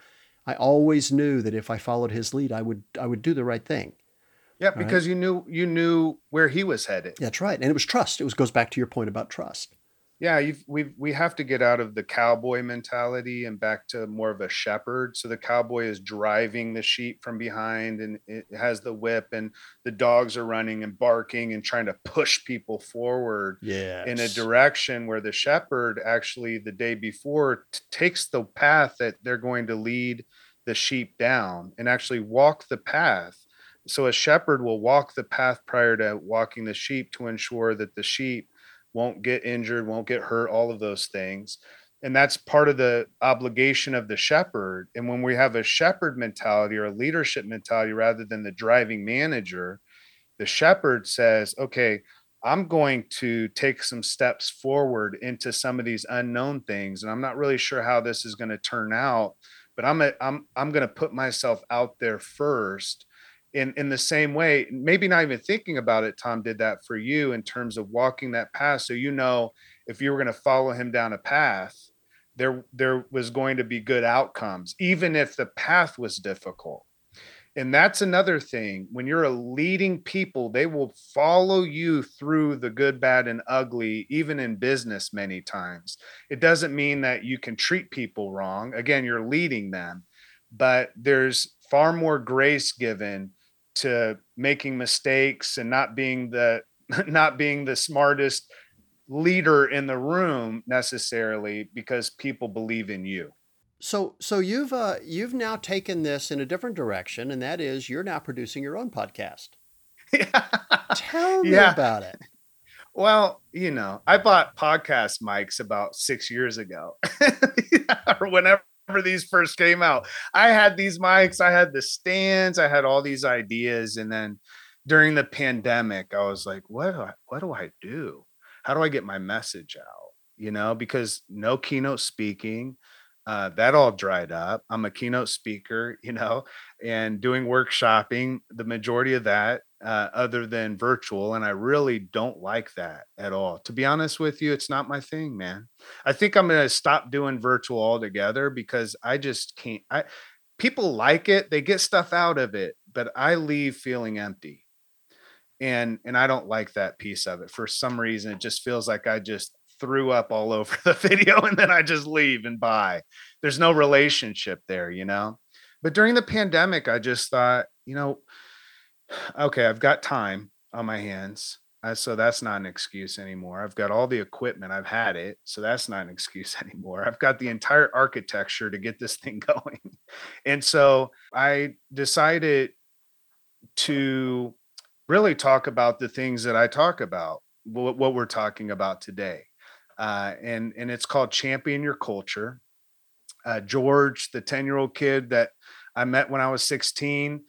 I always knew that if I followed his lead, I would I would do the right thing. Yeah, because right? you knew you knew where he was headed. That's right, and it was trust. It was goes back to your point about trust. Yeah, we we have to get out of the cowboy mentality and back to more of a shepherd. So the cowboy is driving the sheep from behind, and it has the whip, and the dogs are running and barking and trying to push people forward yes. in a direction where the shepherd actually the day before t- takes the path that they're going to lead the sheep down and actually walk the path so a shepherd will walk the path prior to walking the sheep to ensure that the sheep won't get injured, won't get hurt, all of those things. and that's part of the obligation of the shepherd and when we have a shepherd mentality or a leadership mentality rather than the driving manager the shepherd says okay i'm going to take some steps forward into some of these unknown things and i'm not really sure how this is going to turn out but i'm a, i'm i'm going to put myself out there first in in the same way maybe not even thinking about it tom did that for you in terms of walking that path. So you know if you were going to follow him down a path there there was going to be good outcomes even if the path was difficult. And that's another thing when you're a leading people they will follow you through the good bad and ugly even in business many times. It doesn't mean that you can treat people wrong. Again you're leading them but there's far more grace given to making mistakes and not being the not being the smartest leader in the room necessarily because people believe in you. So, so you've uh, you've now taken this in a different direction, and that is you're now producing your own podcast. Yeah. Tell me yeah. about it. Well, you know, I bought podcast mics about six years ago, or whenever these first came out. I had these mics, I had the stands, I had all these ideas, and then during the pandemic, I was like, "What? Do I, what do I do?" how do I get my message out? You know, because no keynote speaking, uh, that all dried up. I'm a keynote speaker, you know, and doing workshopping, the majority of that, uh, other than virtual. And I really don't like that at all. To be honest with you, it's not my thing, man. I think I'm going to stop doing virtual altogether because I just can't. I, people like it, they get stuff out of it, but I leave feeling empty and and I don't like that piece of it. For some reason, it just feels like I just threw up all over the video and then I just leave and buy. There's no relationship there, you know. But during the pandemic, I just thought, you know, okay, I've got time on my hands. Uh, so that's not an excuse anymore. I've got all the equipment, I've had it. So that's not an excuse anymore. I've got the entire architecture to get this thing going. And so I decided to really talk about the things that I talk about, what, what we're talking about today. Uh, and and it's called champion your culture. Uh, George, the ten year old kid that I met when I was 16,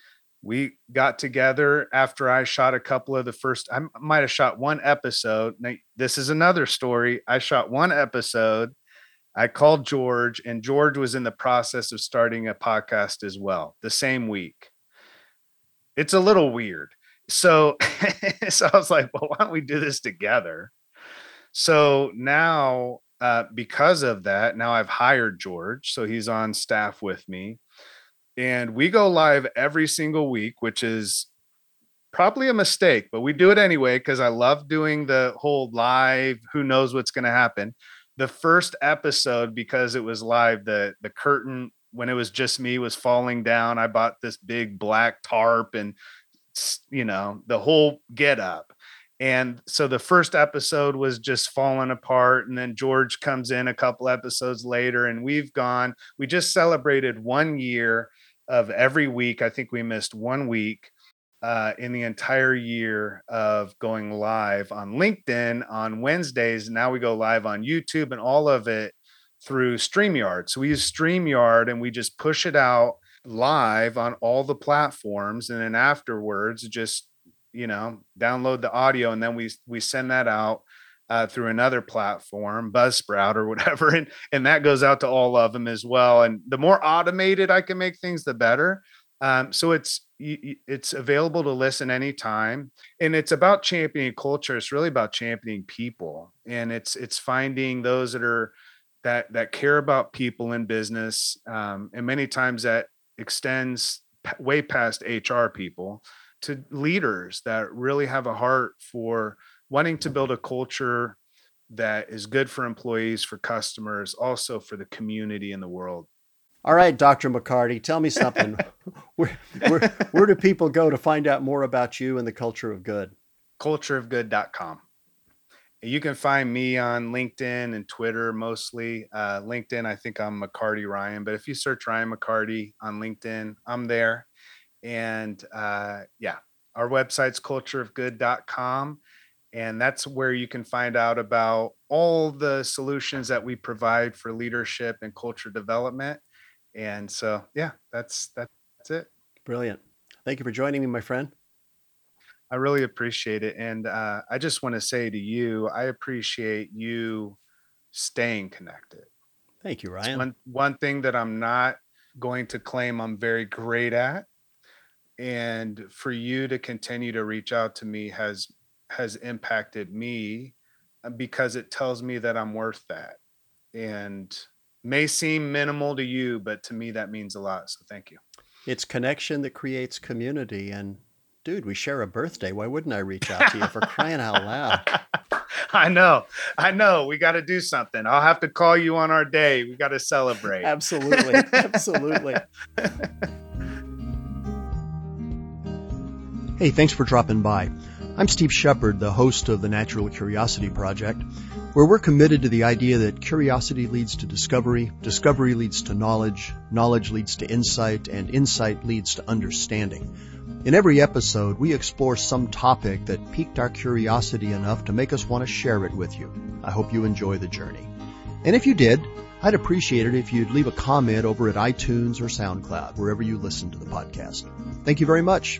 we got together after I shot a couple of the first. I might have shot one episode. Now, this is another story. I shot one episode. I called George, and George was in the process of starting a podcast as well the same week. It's a little weird so so I was like, well, why don't we do this together? So now uh, because of that, now I've hired George, so he's on staff with me, and we go live every single week, which is probably a mistake, but we do it anyway because I love doing the whole live. Who knows what's going to happen? The first episode, because it was live, the the curtain when it was just me was falling down. I bought this big black tarp and you know, the whole get up. And so the first episode was just falling apart. And then George comes in a couple episodes later, and we've gone, we just celebrated one year of every week. I think we missed one week uh, in the entire year of going live on LinkedIn on Wednesdays. Now we go live on YouTube and all of it through StreamYard. So we use StreamYard and we just push it out live on all the platforms and then afterwards just you know download the audio and then we we send that out uh, through another platform buzzsprout or whatever and and that goes out to all of them as well and the more automated i can make things the better um, so it's it's available to listen anytime and it's about championing culture it's really about championing people and it's it's finding those that are that that care about people in business um, and many times that extends way past HR people to leaders that really have a heart for wanting to build a culture that is good for employees, for customers, also for the community and the world. All right, Dr. McCarty, tell me something. where, where, where do people go to find out more about you and the culture of good? Cultureofgood.com. You can find me on LinkedIn and Twitter mostly. Uh, LinkedIn, I think I'm McCarty Ryan, but if you search Ryan McCarty on LinkedIn, I'm there. And uh, yeah, our website's cultureofgood.com. And that's where you can find out about all the solutions that we provide for leadership and culture development. And so, yeah, that's that's it. Brilliant. Thank you for joining me, my friend. I really appreciate it. And uh, I just want to say to you, I appreciate you staying connected. Thank you, Ryan. one, one thing that I'm not going to claim I'm very great at. And for you to continue to reach out to me has has impacted me uh, because it tells me that I'm worth that. And may seem minimal to you, but to me that means a lot. So thank you. It's connection that creates community. And dude, we share a birthday. Why wouldn't I reach out to you for crying out loud? I know. I know. We got to do something. I'll have to call you on our day. We got to celebrate. Absolutely. Absolutely. hey, thanks for dropping by. I'm Steve Shepard, the host of the Natural Curiosity Project, where we're committed to the idea that curiosity leads to discovery, discovery leads to knowledge, knowledge leads to insight, and insight leads to understanding. In every episode, we explore some topic that piqued our curiosity enough to make us want to share it with you. I hope you enjoy the journey. And if you did, I'd appreciate it if you'd leave a comment over at iTunes or SoundCloud, wherever you listen to the podcast. Thank you very much.